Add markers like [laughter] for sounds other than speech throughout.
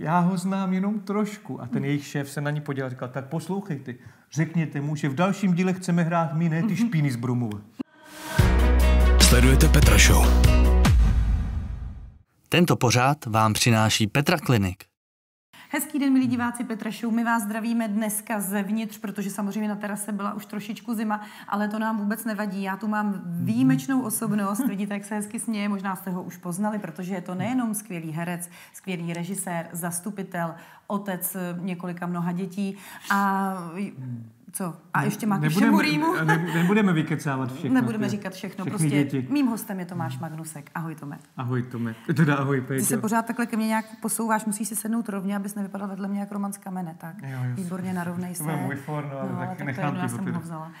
já ho znám jenom trošku. A ten jejich šéf se na ní podíval a říkal, tak poslouchejte, řekněte mu, že v dalším díle chceme hrát my, ne ty špíny z Brumova. Sledujete Petra Show. Tento pořád vám přináší Petra Klinik. Hezký den, milí diváci Petra Show. My vás zdravíme dneska zevnitř, protože samozřejmě na terase byla už trošičku zima, ale to nám vůbec nevadí. Já tu mám výjimečnou osobnost. Vidíte, jak se hezky směje, možná jste ho už poznali, protože je to nejenom skvělý herec, skvělý režisér, zastupitel, otec několika mnoha dětí a co? A ještě má všemu rýmu? Ne, nebudeme vykecávat všechno. Nebudeme říkat všechno. Prostě děti. mým hostem je Tomáš Magnusek. Ahoj Tome. Ahoj Tome. [laughs] Teda ahoj Péťo. Ty se pořád takhle ke mně nějak posouváš, musíš si sednout rovně, abys nevypadal vedle mě jak Roman z kamene. Tak jo, výborně narovnej se. To můj for, no, no tak, tak nechám to já jsem ho vzala.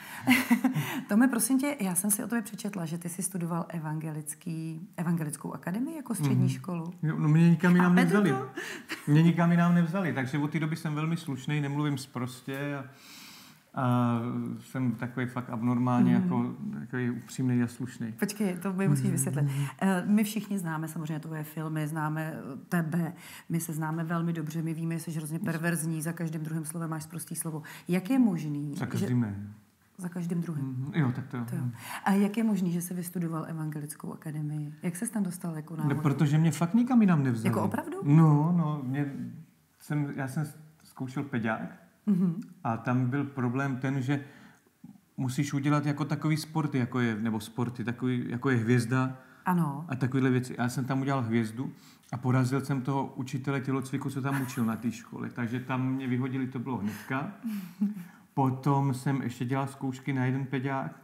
[laughs] Tome, prosím tě, já jsem si o tobě přečetla, že ty jsi studoval evangelický, evangelickou akademii jako střední mm-hmm. školu. Jo, no mě nikam jinam nevzali. Mě nikam jinam nevzali, takže od té doby jsem velmi slušný, nemluvím sprostě a a jsem takový fakt abnormálně mm. jako takový upřímný a slušný. Počkej, to mi musíš vysvětlit. Mm. My všichni známe samozřejmě tvoje filmy, známe tebe, my se známe velmi dobře, my víme, že jsi hrozně perverzní, za každým druhým slovem máš prostý slovo. Jak je možný... Za každým že... ne. Za každým druhým. Mm-hmm. Jo, tak to, to jo. A jak je možný, že jsi vystudoval evangelickou akademii? Jak se tam dostal jako náhodou? No, protože mě fakt nikam jinam nevzali. Jako opravdu? No, no, mě, jsem, já jsem zkoušel peďák Mm-hmm. A tam byl problém ten, že musíš udělat jako takový sporty, jako je, nebo sporty, takový, jako je hvězda ano. a takovéhle věci. Já jsem tam udělal hvězdu a porazil jsem toho učitele tělocviku, co tam učil na té škole. Takže tam mě vyhodili, to bylo hnedka. Potom jsem ještě dělal zkoušky na jeden peďák.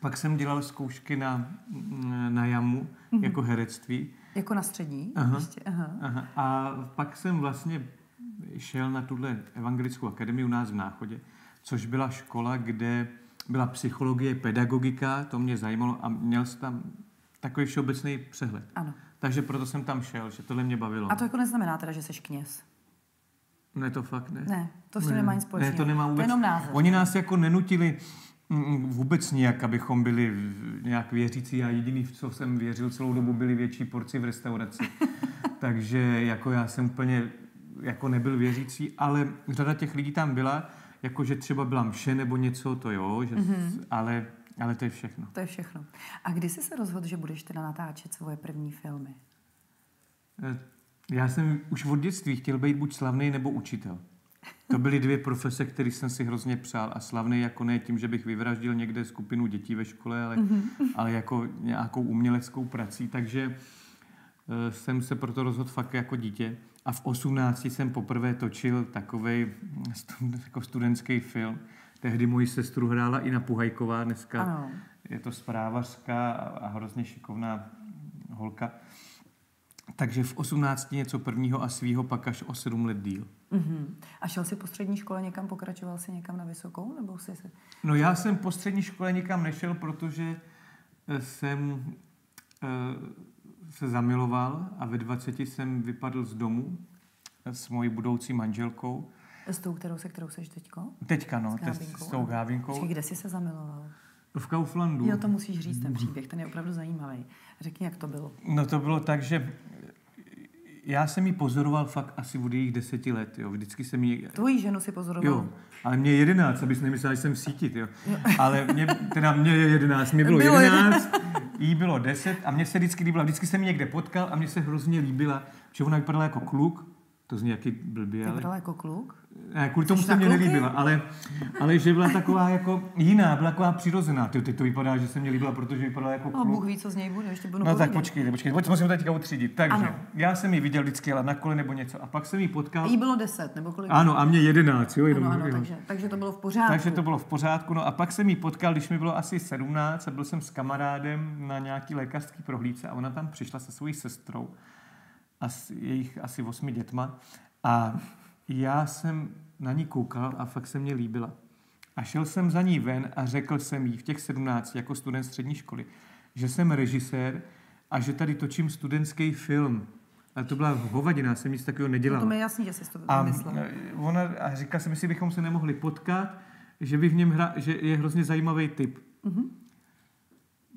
Pak jsem dělal zkoušky na, na jamu, mm-hmm. jako herectví. Jako na střední? Aha. Ještě, aha. aha. A pak jsem vlastně šel na tuhle evangelickou akademii u nás v Náchodě, což byla škola, kde byla psychologie, pedagogika, to mě zajímalo a měl jsem tam takový všeobecný přehled. Ano. Takže proto jsem tam šel, že tohle mě bavilo. A to jako neznamená teda, že jsi kněz? Ne, to fakt ne. Ne, to s tím nemá nic společného. Ne, to nemá vůbec. To je jenom název. Oni nás jako nenutili mm, mm, vůbec nijak, abychom byli nějak věřící. Já jediný, v co jsem věřil celou dobu, byli větší porci v restauraci. [laughs] Takže jako já jsem úplně jako nebyl věřící, ale řada těch lidí tam byla, jako že třeba byla mše nebo něco, to jo, že, mm-hmm. ale, ale to je všechno. To je všechno. A kdy jsi se rozhodl, že budeš teda natáčet svoje první filmy? Eh, já jsem už od dětství chtěl být buď slavný nebo učitel. To byly dvě profese, které jsem si hrozně přál. A slavný jako ne tím, že bych vyvraždil někde skupinu dětí ve škole, ale, mm-hmm. ale jako nějakou uměleckou prací. Takže uh, jsem se proto rozhodl fakt jako dítě. A v 18 jsem poprvé točil takový jako studentský film. Tehdy moji sestru hrála i na Puhajková, dneska ano. je to zprávařka a hrozně šikovná holka. Takže v 18 něco prvního a svýho pak až o 7 let díl. Uh-huh. A šel jsi po střední škole někam, pokračoval jsi někam na vysokou? Nebo jsi se... No já jsem po střední škole nikam nešel, protože eh, jsem eh, se zamiloval a ve 20 jsem vypadl z domu s mojí budoucí manželkou. S tou, kterou se kterou seš teďko? Teďka, no, s, s tou Gávinkou. Počkej, kde jsi se zamiloval? V Kauflandu. Jo, to musíš říct, ten příběh, ten je opravdu zajímavý. Řekni, jak to bylo. No to bylo tak, že já jsem ji pozoroval fakt asi od jejich deseti let, jo. Vždycky jsem ji... Tvojí ženu si pozoroval? Jo, ale mě je jedenáct, abys nemyslel, že jsem v síti, jo. Ale mě, teda mě je jedenáct, mě bylo, bylo jedenáct, jí bylo deset a mě se vždycky líbila, vždycky jsem ji někde potkal a mě se hrozně líbila, že ona vypadala jako kluk, to zní jaký blbě, ale... Vypadala jako kluk? Ne, kvůli tomu se mě nelíbila, ale, ale že byla taková jako jiná, byla taková přirozená. Ty, ty to vypadá, že se mě líbila, protože vypadala jako kluk. No, Bůh ví, co z něj bude, ještě budu No tak počkej, počkej, pojď, musím teďka utřídit. Takže ano. já jsem ji viděl vždycky ale na kole nebo něco a pak jsem ji potkal. Jí bylo deset, nebo kolik? Ano, a mě jedenáct, jo, jenom, ano, ano, takže, takže, to bylo v pořádku. Takže to bylo v pořádku, no a pak jsem ji potkal, když mi bylo asi sedmnáct a byl jsem s kamarádem na nějaký lékařský prohlídce a ona tam přišla se svojí sestrou a s jejich asi osmi dětma a já jsem na ní koukal a fakt se mě líbila. A šel jsem za ní ven a řekl jsem jí v těch 17 jako student střední školy, že jsem režisér a že tady točím studentský film. A to byla hovadina, jsem nic takového nedělal. No to mi jasný, že jsi to a ona a říká jsem, jestli bychom se nemohli potkat, že by v něm hra, že je hrozně zajímavý typ. Mm-hmm.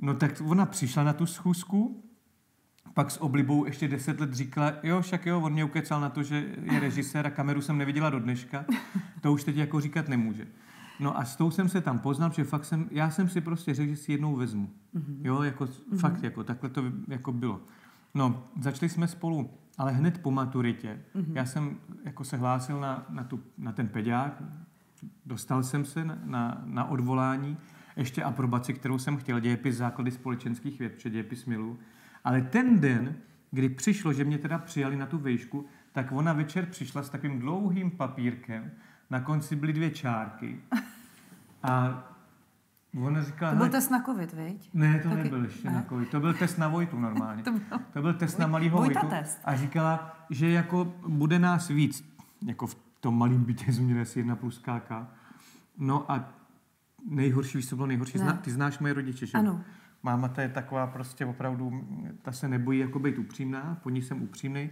No tak ona přišla na tu schůzku Pak s oblibou ještě deset let říkala, jo, však jo, on mě ukecal na to, že je režisér a kameru jsem neviděla do dneška. To už teď jako říkat nemůže. No a s tou jsem se tam poznal, že fakt jsem, já jsem si prostě řekl, že si jednou vezmu. Mm-hmm. Jo, jako mm-hmm. fakt, jako takhle to jako bylo. No, začali jsme spolu, ale hned po maturitě. Mm-hmm. Já jsem jako se hlásil na, na, tu, na ten peďák, dostal jsem se na, na, na odvolání, ještě aprobaci, kterou jsem chtěl, dějepis základy společenských věd, před dějepis milů. Ale ten den, kdy přišlo, že mě teda přijali na tu vejšku, tak ona večer přišla s takovým dlouhým papírkem, na konci byly dvě čárky. A ona říkala... To byl test na covid, viď? Ne, to Taky... nebyl ještě ne? na covid. To byl test na Vojtu normálně. [laughs] to, byl... to byl test na malýho Vojtu. Test. A říkala, že jako bude nás víc, jako v tom malém bytě změně jedna plus KK. No a nejhorší, víš, co bylo nejhorší? Zna, ty znáš moje rodiče, že? Ano. Máma ta je taková prostě opravdu, ta se nebojí jako být upřímná, po ní jsem upřímný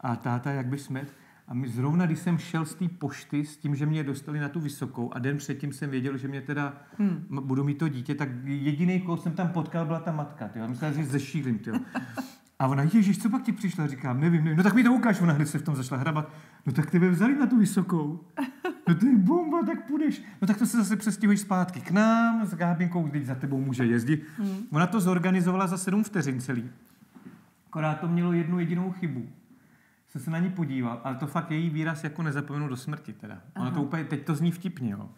a táta jak by smet. A my zrovna, když jsem šel z té pošty s tím, že mě dostali na tu vysokou a den předtím jsem věděl, že mě teda hmm. budu mít to dítě, tak jediný, koho jsem tam potkal, byla ta matka. Tyjo. Myslel, že zešílim. Tyjo. A ona, ježiš, co pak ti přišla? Říkám, nevím, nevím. No tak mi to ukáž. Ona hned se v tom začala hrabat. No tak tebe vzali na tu vysokou. No to je bomba, tak půjdeš. No tak to se zase přestěhuješ zpátky k nám s Gábinkou, když za tebou může jezdit. Hmm. Ona to zorganizovala za sedm vteřin celý. Akorát to mělo jednu jedinou chybu jsem se na ní podíval, ale to fakt její výraz jako nezapomenu do smrti teda. Ono to úplně, teď to zní vtipně, jo.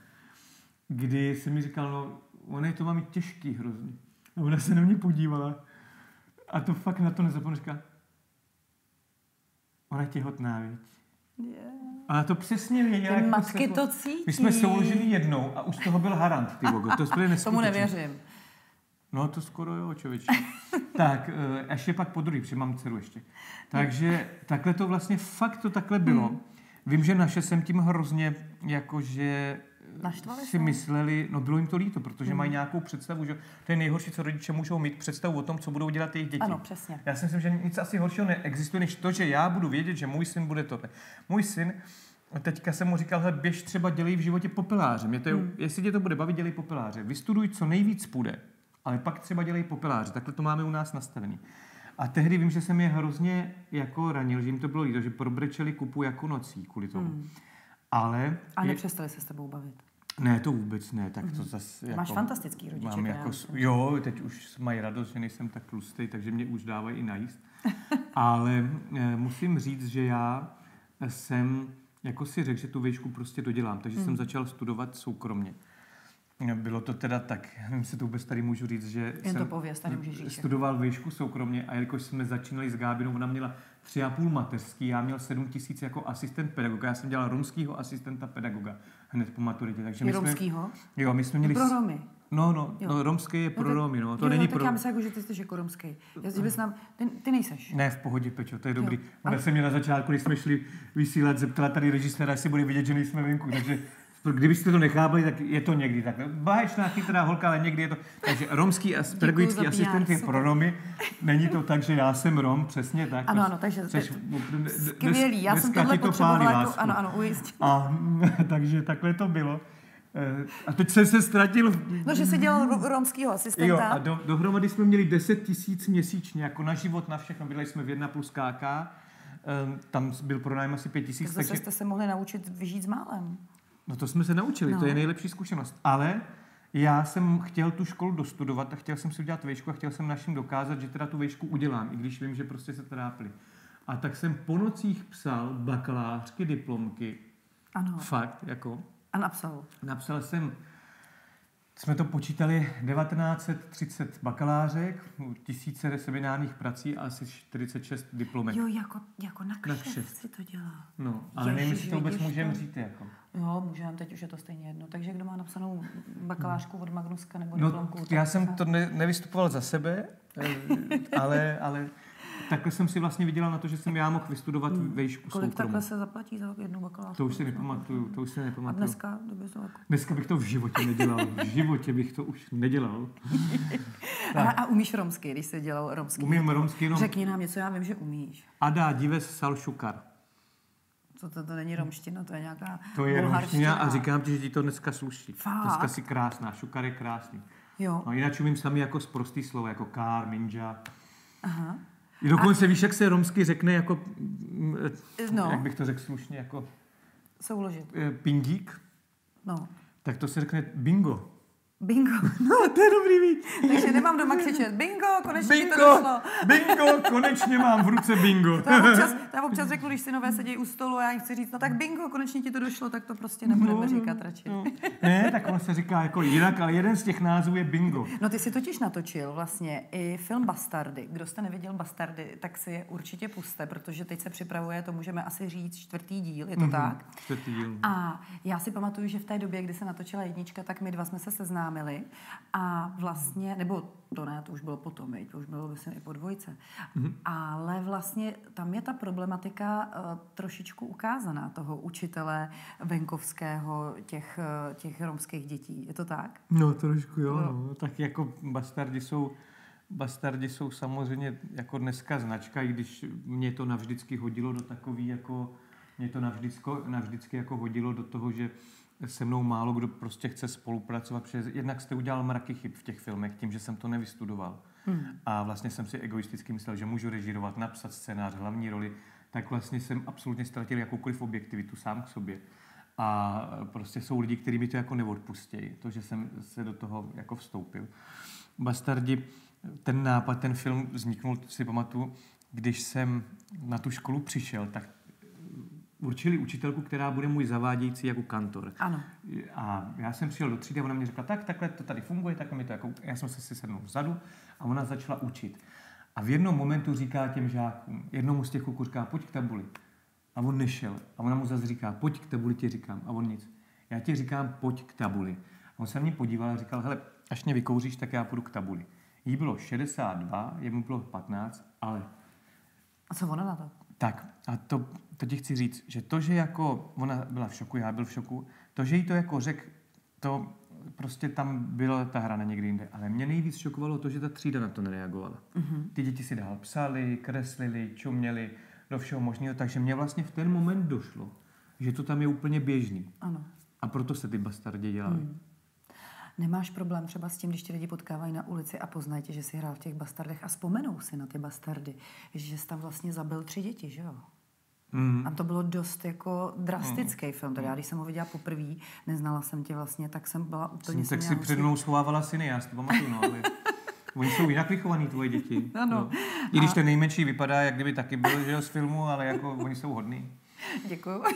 Kdy se mi říkal, no, ona je to má mít těžký hrozně. A ona se na mě podívala a to fakt na to nezapomenu, říká, ona je těhotná, viď? Yeah. A to přesně věděla. Ty matky to cítí. My jsme souložili jednou a už toho byl harant, ty vogo. To je [laughs] Tomu nevěřím. No to skoro jo, člověče. [laughs] tak, eh, ještě pak po druhý, protože mám dceru ještě. Takže takhle to vlastně fakt to takhle bylo. Hmm. Vím, že naše jsem tím hrozně jakože Naštvali si se? mysleli, no bylo jim to líto, protože hmm. mají nějakou představu, že to je nejhorší, co rodiče můžou mít, představu o tom, co budou dělat jejich děti. Ano, přesně. Já si myslím, že nic asi horšího neexistuje, než to, že já budu vědět, že můj syn bude to. Můj syn, teďka jsem mu říkal, hele, běž třeba dělej v životě popeláře. Mě to je, hmm. Jestli tě to bude bavit, dělej popeláře. Vystuduj, co nejvíc půjde ale pak třeba dělají popeláře. Takhle to máme u nás nastavený. A tehdy vím, že jsem je hrozně jako ranil, že jim to bylo líto, že probrečeli kupu jako nocí kvůli tomu. Hmm. Ale... A nepřestali se s tebou bavit? Ne, to vůbec ne. Tak to hmm. zase jako, Máš fantastický rodiče. Mám jako, jo, teď už mají radost, že nejsem tak tlustý, takže mě už dávají i najíst. [laughs] Ale e, musím říct, že já jsem jako si řekl, že tu výšku prostě dodělám, takže hmm. jsem začal studovat soukromně. Bylo to teda tak, nevím, si to vůbec tady můžu říct, že Jen jsem to pověz, tady můžeš říct. studoval výšku soukromně a jelikož jsme začínali s Gábinou, ona měla tři a půl mateřský, já měl sedm tisíc jako asistent pedagoga, já jsem dělal romského asistenta pedagoga hned po maturitě. Takže my romskýho? Jsme, jo, my jsme měli... Pro Romy. No, no, no romský je pro no, Romy, no, to jo, není tak pro... já myslím, jako, že ty jsi jako romský. Já si bys nám, ty, ty nejseš. Ne, v pohodě, Pečo, to je dobrý. Jo. Ona se mě na začátku, když jsme šli vysílat, zeptala tady režiséra, jestli bude vidět, že nejsme venku, takže Kdybyste to nechápali, tak je to někdy tak. Báječná, chytrá holka, ale někdy je to. Takže romský a pedagogický asistent je pro Romy. Není to tak, že já jsem Rom, přesně tak. Ano, ano, takže Seš, skvělý. Já jsem tohle to potřebovala, jako, ano, ano, ujistit. A, [laughs] takže takhle to bylo. Eh, a teď jsem se ztratil. No, že jsi dělal romského asistenta. Jo, a do, dohromady jsme měli 10 tisíc měsíčně, jako na život, na všechno. Byli jsme v jedna plus KK, tam byl pronájem asi 5 tisíc. Tak zase takže... jste se mohli naučit vyžít s málem. No to jsme se naučili, no. to je nejlepší zkušenost. Ale já jsem chtěl tu školu dostudovat a chtěl jsem si udělat vejšku a chtěl jsem našim dokázat, že teda tu vejšku udělám, i když vím, že prostě se trápili. A tak jsem po nocích psal bakalářky, diplomky. Ano. Fakt, jako. A napsal. Napsal jsem jsme to počítali 1930 bakalářek, tisíce seminárních prací a asi 46 diplomek. Jo, jako, jako na kšeft, na si to dělá. No, ale Ježiš, nevím, jestli to vůbec můžeme říct. Jako. Jo, můžeme, teď už je to stejně jedno. Takže kdo má napsanou bakalářku od Magnuska nebo no, diplomku? Já jsem to ne, nevystupoval za sebe, eh, ale, ale takhle jsem si vlastně vydělal na to, že jsem já mohl vystudovat hmm. vejšku Kolik soukromu. takhle se zaplatí za jednu bakalářku? To už si nepamatuju, to už si nepamatuju. A dneska? jako... Dneska bych to v životě nedělal. V životě bych to už nedělal. [laughs] a, a, umíš romsky, když jsi dělal romský? Umím romsky. No. Řekni nám něco, já vím, že umíš. Ada Dives Salšukar. Co to, to není romština, to je nějaká To je romština a říkám ti, že ti to dneska sluší. Fakt? Dneska si krásná, šukar je krásný. Jo. No, jinak umím sami jako z prostý slovo, jako kár, minja. Aha. Dokonce víš, jak se romsky řekne jako, mm, No. jak bych to řekl slušně, jako Souložit. eh, pindík, No. tak to se řekne bingo. Bingo. [laughs] No, to je dobrý víc. Takže nemám doma křičet. Bingo, konečně ti to Bingo, došlo. [laughs] bingo, konečně mám v ruce bingo. To já občas, [laughs] to já občas řeknu, když synové sedí u stolu a já jim chci říct, no tak bingo, konečně ti to došlo, tak to prostě nebudeme říkat radši. No. Ne, tak on se říká jako jinak, ale jeden z těch názvů je bingo. No ty si totiž natočil vlastně i film Bastardy. Kdo jste neviděl Bastardy, tak si je určitě puste, protože teď se připravuje, to můžeme asi říct, čtvrtý díl, je to tak? Čtvrtý díl. A já si pamatuju, že v té době, kdy se natočila jednička, tak my dva jsme se seznámili a vlastně, nebo to ne, to už bylo potom, viď, to už bylo myslím i po dvojce, mm-hmm. ale vlastně tam je ta problematika uh, trošičku ukázaná toho učitele venkovského těch, uh, těch romských dětí. Je to tak? No trošku jo, no. Tak jako bastardi jsou, bastardi jsou samozřejmě jako dneska značka, i když mě to navždycky hodilo do takový jako, mě to navždycky, navždycky jako hodilo do toho, že se mnou málo kdo prostě chce spolupracovat, protože jednak jste udělal mraky chyb v těch filmech tím, že jsem to nevystudoval. Hmm. A vlastně jsem si egoisticky myslel, že můžu režirovat, napsat scénář, hlavní roli, tak vlastně jsem absolutně ztratil jakoukoliv objektivitu sám k sobě. A prostě jsou lidi, kteří mi to jako neodpustějí, to, že jsem se do toho jako vstoupil. Bastardi, ten nápad, ten film vzniknul, si pamatuju, když jsem na tu školu přišel, tak určili učitelku, která bude můj zavádějící jako kantor. Ano. A já jsem přijel do třídy a ona mě řekla, tak, takhle to tady funguje, takhle mi to jako, já jsem se si sednul vzadu a ona začala učit. A v jednom momentu říká těm žákům, jednomu z těch kluků říká, pojď k tabuli. A on nešel. A ona mu zase říká, pojď k tabuli, ti říkám. A on nic. Já ti říkám, pojď k tabuli. A on se na mě podíval a říkal, hele, až mě vykouříš, tak já půjdu k tabuli. Jí bylo 62, jemu bylo 15, ale A co ona na to? Tak a to, to ti chci říct, že to, že jako ona byla v šoku, já byl v šoku, to, že jí to jako řek, to prostě tam byla ta hra na někdy jinde. Ale mě nejvíc šokovalo to, že ta třída na to nereagovala. Mm-hmm. Ty děti si dál psali, kreslili, čuměli do všeho možného, takže mě vlastně v ten moment došlo, že to tam je úplně běžný. Ano. A proto se ty bastardi dělali. Mm. Nemáš problém třeba s tím, když ti lidi potkávají na ulici a poznají tě, že jsi hrál v těch bastardech a vzpomenou si na ty bastardy, že jsi tam vlastně zabil tři děti, že jo? Mm. A to bylo dost jako drastický mm. film. Teda já, když jsem ho viděla poprvé, neznala jsem tě vlastně, tak jsem byla úplně... Jsem, tak si před mnou schovávala syny, já si to pamatuju, no, ale [laughs] oni jsou jinak vychovaný, tvoje děti. Ano. No. I když ten nejmenší vypadá, jak kdyby taky byl, že z filmu, ale jako oni jsou hodný. [laughs] Děkuju. [laughs]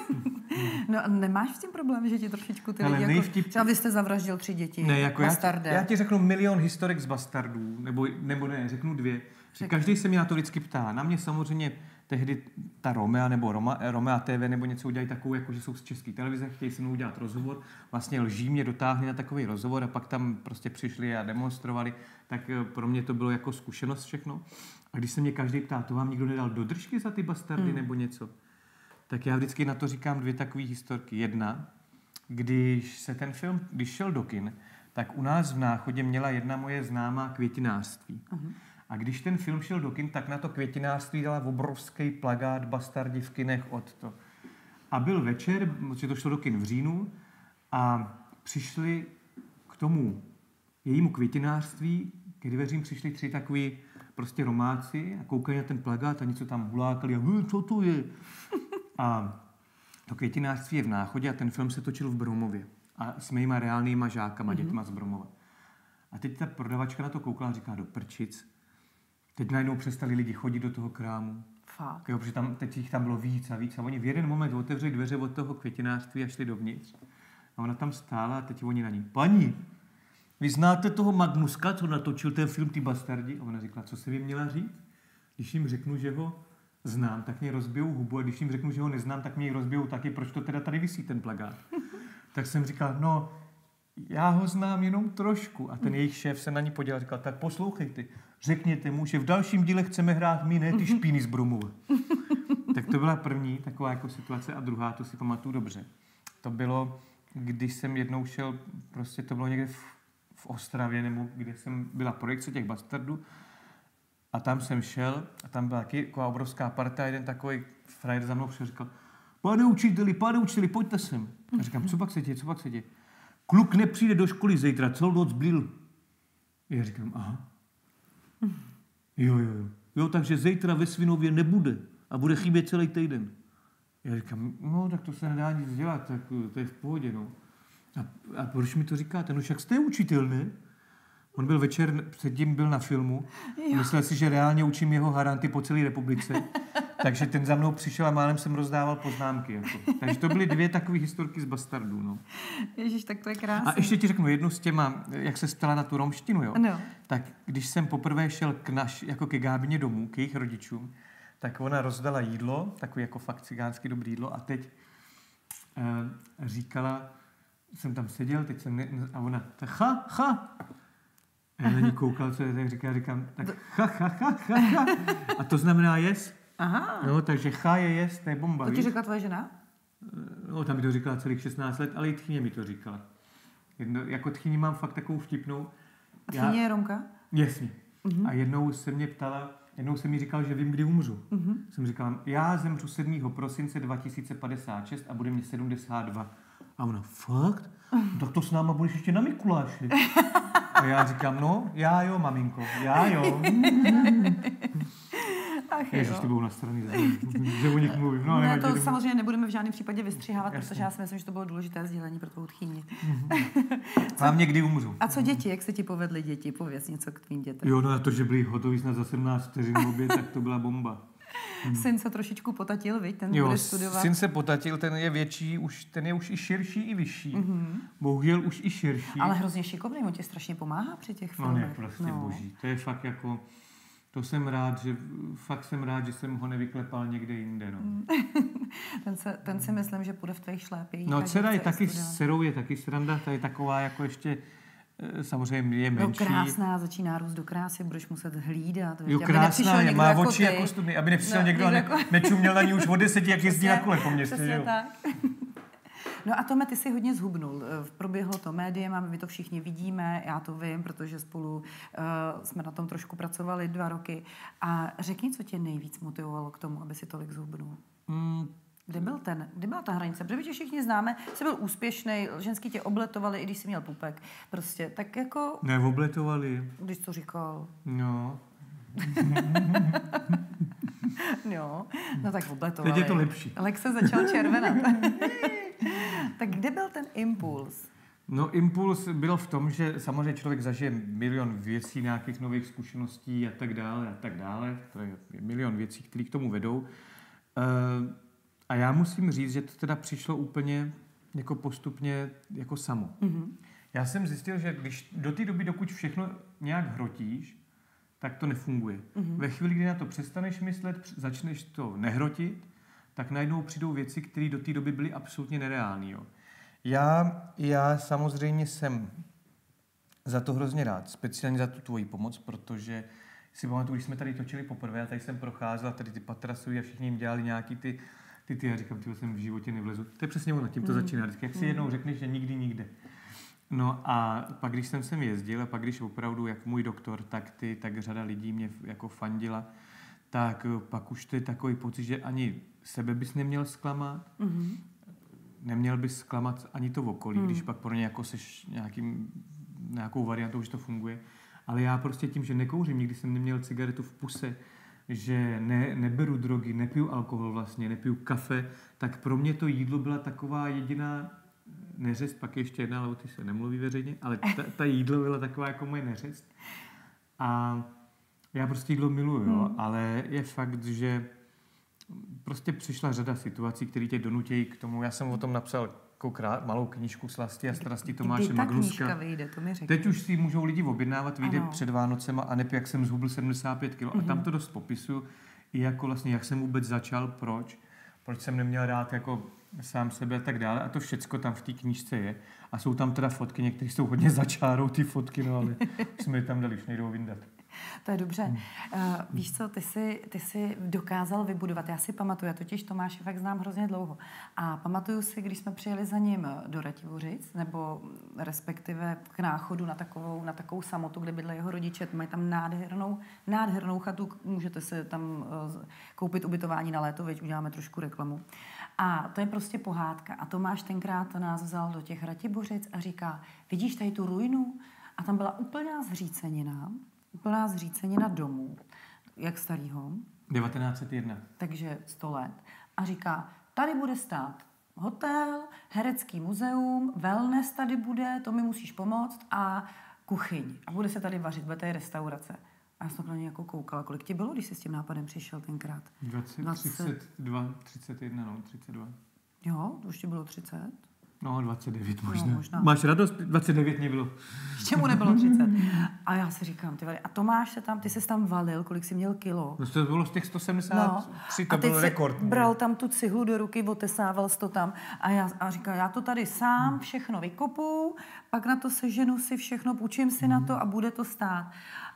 No a nemáš s tím problém, že ti trošičku ty Ale lidi jako... nejvtip- Třeba vy jste zavraždil tři děti. Ne, jako já, bastardé. já ti řeknu milion historek z bastardů, nebo, nebo ne, řeknu dvě. Že každý se mě na to vždycky ptá. Na mě samozřejmě tehdy ta Romea nebo Roma, Romea TV nebo něco udělají takovou, jako že jsou z české televize, chtějí se mnou udělat rozhovor, vlastně lží mě dotáhli na takový rozhovor a pak tam prostě přišli a demonstrovali, tak eh, pro mě to bylo jako zkušenost všechno. A když se mě každý ptá, to vám nikdo nedal do držky za ty bastardy nebo něco, tak já vždycky na to říkám dvě takové historky. Jedna, když se ten film, když šel do kin, tak u nás v Náchodě měla jedna moje známá květinářství. Uh-huh. A když ten film šel do kin, tak na to květinářství dala obrovský plagát Bastardi v kinech od to. A byl večer, protože to šlo do kin v říjnu, a přišli k tomu jejímu květinářství, k dveřím přišli tři takový prostě romáci a koukali na ten plagát a něco tam hulákali a "Hm, co to je? A to květinářství je v Náchodě a ten film se točil v Bromově. A s mýma reálnýma žákama, mm-hmm. dětma z Bromova. A teď ta prodavačka na to koukala a říká do prčic. Teď najednou přestali lidi chodit do toho krámu. Fakt. Jo, protože tam, teď jich tam bylo víc a víc. A oni v jeden moment otevřeli dveře od toho květinářství a šli dovnitř. A ona tam stála a teď oni na ní. Paní, vy znáte toho Magnuska, co natočil ten film Ty bastardi? A ona říkala, co se vy měla říct? Když jim řeknu, že ho znám, tak mě rozbijou hubu a když jim řeknu, že ho neznám, tak mě ji rozbijou taky, proč to teda tady visí ten plagát. [laughs] tak jsem říkal, no, já ho znám jenom trošku. A ten jejich šéf se na ní podíval a říkal, tak poslouchejte, řekněte mu, že v dalším díle chceme hrát my, ne ty špíny z Brumova. [laughs] tak to byla první taková jako situace a druhá, to si pamatuju dobře. To bylo, když jsem jednou šel, prostě to bylo někde v, v Ostravě, nebo kde jsem byla projekce těch bastardů, a tam jsem šel a tam byla taky taková obrovská parta a jeden takový frajer za mnou přišel říkal, pane učiteli, pane učiteli, pojďte sem. A říkám, co pak se děje, co pak se děje? Kluk nepřijde do školy zítra, celou noc byl. Já říkám, aha. Jo, jo, jo. Jo, takže zítra ve Svinově nebude a bude chybět celý týden. Já říkám, no tak to se nedá nic dělat, tak to je v pohodě, no. A, a proč mi to říkáte? No však jste učitel, ne? On byl večer, předtím byl na filmu, jo. myslel si, že reálně učím jeho haranty po celé republice, [laughs] takže ten za mnou přišel a málem jsem rozdával poznámky. Jako. Takže to byly dvě takové historky z Bastardů. No. Ježíš, tak to je krásné. A ještě ti řeknu jednu s těma, jak se stala na tu romštinu, jo? No. Tak když jsem poprvé šel k naš, jako ke Gábině domů, k jejich rodičům, tak ona rozdala jídlo, takový jako fakt cigánsky dobrý jídlo a teď uh, říkala, jsem tam seděl, teď jsem, ne, a ona, cha, cha, a já na ní koukal, co je, tak říká, říkám, tak cha, cha, cha, cha, cha. A to znamená yes. Aha. No, takže cha je yes, to je bomba. To ti řekla tvoje žena? No, tam mi to říkala celých 16 let, ale i tchyně mi to říkala. Jedno, jako tchyni mám fakt takovou vtipnou. A tchyně je Romka? Jasně. A jednou se mě ptala, jednou se mi říkal, že vím, kdy umřu. Jsem říkal, já zemřu 7. prosince 2056 a bude mě 72. A ona, fakt? Tak to s náma budeš ještě na Mikuláši. [laughs] A já říkám, no, já jo, maminko, já jo. Ach Ježiš, to bylo na straně, že o nich mluvím. No, Ne, to jdeme. samozřejmě nebudeme v žádném případě vystřihávat, Jasně. protože já si myslím, že to bylo důležité sdělení pro tvou tchýni. [laughs] Vám někdy umřu. A co děti? Jak se ti povedly děti? Pověz něco k tvým dětem. Jo, no a to, že byli hotoví snad za 17 vteřin obě, tak to byla bomba. Syn se trošičku potatil, viď? Ten Jo, bude studovat. syn se potatil, ten je větší, už, ten je už i širší, i vyšší. Mm-hmm. Bohužel už i širší. Ale hrozně šikovný, on ti strašně pomáhá při těch no filmech. ne, prostě no. boží. To je fakt jako, to jsem rád, že, fakt jsem rád, že jsem ho nevyklepal někde jinde, no. Mm. [laughs] Ten, se, ten si myslím, že půjde v tvých šlépějích. No dcera je taky, s dcerou je taky sranda, ta je taková jako ještě, samozřejmě je No menší. krásná, začíná růst do krásy, budeš muset hlídat. Jo, krásná je, někdo má jako oči ty. jako studny, aby nepřišel No, někdo a ne, někdo jako- nečuměl na ní už od deseti, jak jezdí na kole po městě, Přesně tak. [laughs] No a Tome, ty jsi hodně zhubnul. Eh, Proběhlo to médiem a my to všichni vidíme, já to vím, protože spolu uh, jsme na tom trošku pracovali dva roky. A řekni, co tě nejvíc motivovalo k tomu, aby si tolik zhubnul. Mm, Kde byl ten, kde byla ta hranice? Protože tě všichni známe, jsi byl úspěšný, ženský tě obletovali, i když jsi měl pupek. Prostě tak jako, neobletovali, když to říkal, no. [laughs] jo, no tak obletovali. Teď je to lepší. Lex se začal červenat. [laughs] tak kde byl ten impuls? No impuls byl v tom, že samozřejmě člověk zažije milion věcí, nějakých nových zkušeností a tak dále a tak dále. To je milion věcí, které k tomu vedou. Eh, A já musím říct, že to teda přišlo úplně jako postupně jako samo. Mm-hmm. Já jsem zjistil, že když do té doby, dokud všechno nějak hrotíš, tak to nefunguje. Mm-hmm. Ve chvíli, kdy na to přestaneš myslet, začneš to nehrotit, tak najednou přijdou věci, které do té doby byly absolutně nereální. Jo. Já, já samozřejmě jsem za to hrozně rád, speciálně za tu tvoji pomoc, protože si pamatuju, když jsme tady točili poprvé, a tady jsem procházel, a tady ty patrasový a všichni jim dělali nějaký ty, ty, ty, já říkám, ty jsem v životě nevlezu. To je přesně ono, tím to začíná. Vždycky, jak si jednou řekneš, že nikdy nikde. No a pak, když jsem sem jezdil a pak, když opravdu, jak můj doktor, tak ty, tak řada lidí mě jako fandila, tak eh, pak už to je takový pocit, že ani sebe bys neměl zklamat, Mm-hmm. neměl bys zklamat ani to okolí, hmm. když pak pro ně jako seš nějakým, nějakou variantou, že to funguje. Ale já prostě tím, že nekouřím, nikdy jsem neměl cigaretu v puse, že ne, neberu drogy, nepiju alkohol vlastně, nepiju kafe, tak pro mě to jídlo byla taková jediná neřest, pak ještě jedna, ale o ty se nemluví veřejně, ale ta, ta jídlo byla taková jako moje neřest. A já prostě jídlo miluju, jo, ale je fakt, že prostě přišla řada situací, které tě donutějí k tomu. Já jsem o tom napsal jako krá, malou knížku Slasti a strasti Tomáše Kdy ta Magnuska. vyjde, to mi řekni. Teď už si můžou lidi objednávat, vyjde Ano. před Vánocema a nep, jak jsem zhubl 75 kg. Mhm. A tam to dost popisuju, i jako vlastně, jak jsem vůbec začal, proč, proč jsem neměl rád jako sám sebe a tak dále. A to všecko tam v té knížce je. A jsou tam teda fotky, některé jsou hodně [laughs] začárou ty fotky, no ale jsme je tam dali, už nejdou vyndat. To je dobře. Hmm. Uh, víš co, ty jsi, ty jsi dokázal vybudovat, já si pamatuju, já totiž Tomáše fakt znám hrozně dlouho. A pamatuju si, když jsme přijeli za ním do Rativořic, nebo respektive k náchodu na takovou, na takovou samotu, kde bydle jeho rodiče, mají tam nádhernou, nádhernou chatu, můžete se tam uh, koupit ubytování na léto, veď uděláme trošku reklamu. A to je prostě pohádka. A Tomáš tenkrát nás vzal do těch Ratibořic a říká, vidíš tady tu ruinu? A tam byla úplná zřícenina, úplná zřícenina domů. jak starýho, 1901. takže 100 let, a říká, tady bude stát hotel, herecký muzeum, wellness tady bude, to mi musíš pomoct a kuchyň. A bude se tady vařit, bude tady restaurace. A já jsem na něj jako koukala, kolik ti bylo, když jsi s tím nápadem přišel tenkrát? 20, 20. 32, 31, no, 32. Jo, to už ti bylo 30. No, 29 možná. No, možná. Máš radost? 29 mě bylo. Ještě mu nebylo 30. [laughs] A já si říkám, ty vady, a Tomáš se tam, ty se tam valil, kolik jsi měl kilo? No to bylo z těch 173, to a teď byl si rekord. můj. bral tam tu cihlu do ruky, otesával to tam a já a říkal, já to tady sám Hmm. všechno vykopu, pak na to seženu si všechno, půjčím si na to a bude to stát.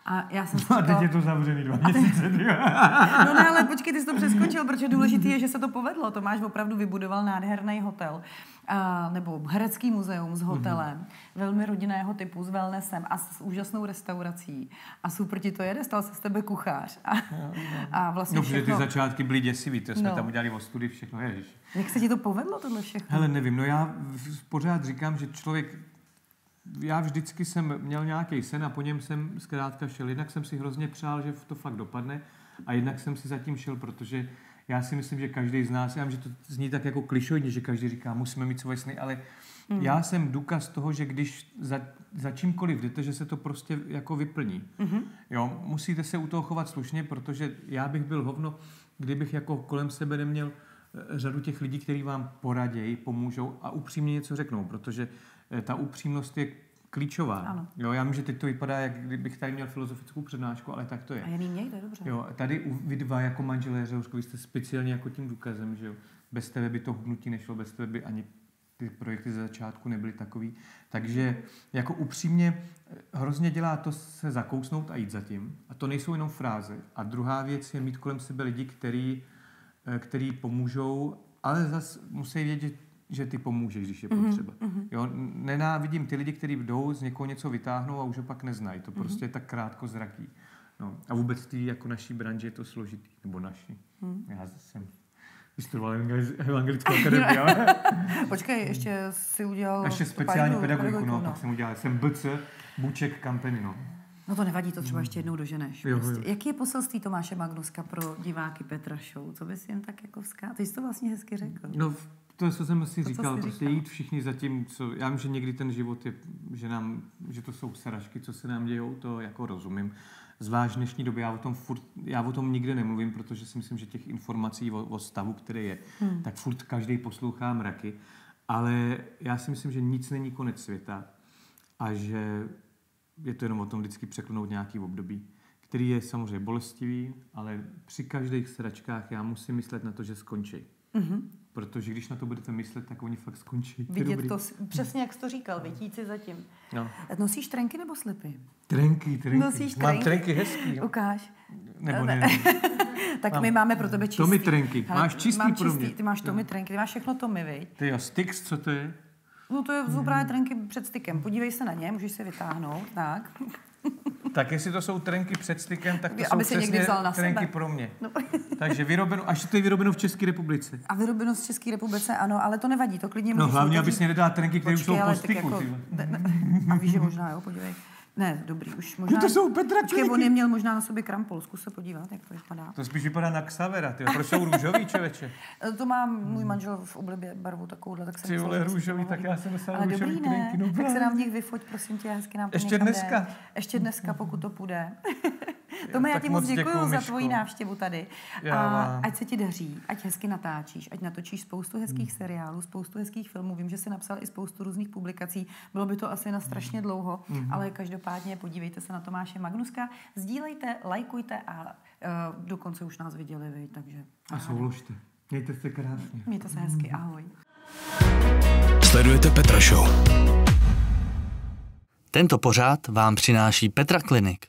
A já jsem si Hmm. A teď je to zavřený dva měsíce. [laughs] no ne, ale počkej, ty jsi to přeskočil, protože důležité je, že se to povedlo. Tomáš opravdu vybudoval nádherný hotel, a, nebo herecký muzeum s hotelem, Mhm. velmi rodinného typu, s wellnessem a s úžasnou restaurací. A super ti to jede, stal se z tebe kuchař. A, a vlastně No, protože ty všechno, začátky byly děsivý, to jsme No. tam udělali o studii všechno, ježiš. jak se ti to povedlo, tohle všechno? Hele, nevím, no já pořád říkám, že člověk, já vždycky jsem měl nějaký sen a po něm jsem zkrátka šel. Jednak jsem si hrozně přál, že to fakt dopadne a jednak jsem si zatím šel, protože já si myslím, že každý z nás, já vím, že to zní tak jako klišojně, že každý říká, musíme mít svoje sny, ale mm. já jsem důkaz toho, že když za, za čímkoliv jdete, že se to prostě jako vyplní. Mm-hmm. Jo, musíte se u toho chovat slušně, protože já bych byl hovno, kdybych jako kolem sebe neměl eh, řadu těch lidí, kteří vám poradějí, pomůžou a upřímně něco řeknou, protože eh, ta upřímnost je klíčová. Ano. Jo, já vím, že teď to vypadá, jak kdybych tady měl filozofickou přednášku, ale tak to je. A jen mějte, dobře. Jo, tady u- vy dva jako manželé Řehouško, vy jste speciálně jako tím důkazem, že jo. Bez tebe by to hnutí nešlo, bez tebe by ani ty projekty ze začátku nebyly takový. Takže jako upřímně eh, hrozně dělá to se zakousnout a jít za tím. A to nejsou jenom fráze. A druhá věc je mít kolem sebe lidi, který, eh, který pomůžou, ale zase musí vědět, že ty pomůžeš, když je potřeba. Mm-hmm. Jo, nenávidím ty lidi, kteří jdou, z někoho něco vytáhnou a už ho pak neznají. To prostě je tak krátko zraký. No, a vůbec tý, jako naší branži je to složitý. Nebo naší. Hmm. Já jsem vystudoval evangelickou akademii, [laughs] ale Počkej, ještě si udělal... ještě speciální pajdu- pedagogiku, no, no. tak jsem udělal. Jsem BC, Buček kampeny, no. No to nevadí, to třeba ještě jednou doženeš. Jo, jo. Prostě. Jaký je poselství Tomáše Magnuska pro diváky Petra Show? Co bys jen tak jako vzkázal? Ty jsi to vlastně hezky řekl. No, to, co jsem si To, co říkal, prostě říkal. jít všichni za tím, co... Já vím, že někdy ten život je, že, nám, že to jsou sražky, co se nám dějou, to jako rozumím. Zvlášť v dnešní době, já o tom, furt, já o tom nikdy nemluvím, protože si myslím, že těch informací o, o stavu, který je, hmm. tak furt každý poslouchá mraky. Ale já si myslím, že nic není konec světa a že je to jenom o tom vždycky překlenout nějaký období, který je samozřejmě bolestivý, ale při každých sračkách já musím myslet na to, že skončí. Mm-hmm. Protože když na to budete myslet, tak oni fakt skončí. Vidět dobrý. to, přesně jak jsi to říkal, vytít si zatím. No. Nosíš trenky nebo slipy? Trenky, trenky. Nosíš Mám trenky? trenky hezký. Jo. Ukáž. Nebo ne. [laughs] Tak Mám my máme pro tebe čistý. Tommy trenky. Hele, Máš čistý mám pro čistý, mě. Ty máš Tommy trenky, ty máš všechno Tommy, viď? Ty jo, Styx, co to je? No to je, jsou právě trenky před stykem. Podívej se na ně, můžeš si vytáhnout, tak. [laughs] Tak jestli to jsou trenky před stykem, tak to Aby jsou přesně vzal na trenky sebe. pro mě. No. [laughs] Takže vyrobeno, až to je vyrobeno v České republice. A vyrobeno z České republice, ano, ale to nevadí, to klidně No hlavně, aby si nedala trenky, které už jsou po styku. jako, ne, ne, a víš, že možná, jo, podívej. Ne, dobrý, už možná... No to jsou Petra Počkej, on je měl možná na sobě krampol, zkus se podívat, jak to vypadá. To spíš vypadá na Xavera, ty. Proč jsou růžový, člověče? E, [laughs] To má můj manžel v oblibě barvu takovouhle, tak jsem Ty vole, růžový, tak já jsem myslel růžový dobrý, ne? no tak se nám v nich vyfoť, prosím tě, hezky nám to Ještě dneska? Jde. Ještě dneska, pokud to půjde. [laughs] Tome, já ti moc děkuji děkuju, za tvoji návštěvu tady. Já A ať se ti daří, ať hezky natáčíš, ať natočíš spoustu hezkých seriálů, spoustu hezkých filmů. Vím, že jsi napsal i spoustu různých publikací. Bylo by to asi na strašně dlouho, ale každopádně podívejte se na Tomáše Magnuska, sdílejte, lajkujte a uh, dokonce už nás viděli vy, takže A souložte. Mějte se krásně. mějte se hezky, ahoj. Sledujete Petra Show. Tento pořád vám přináší Petra Klinik.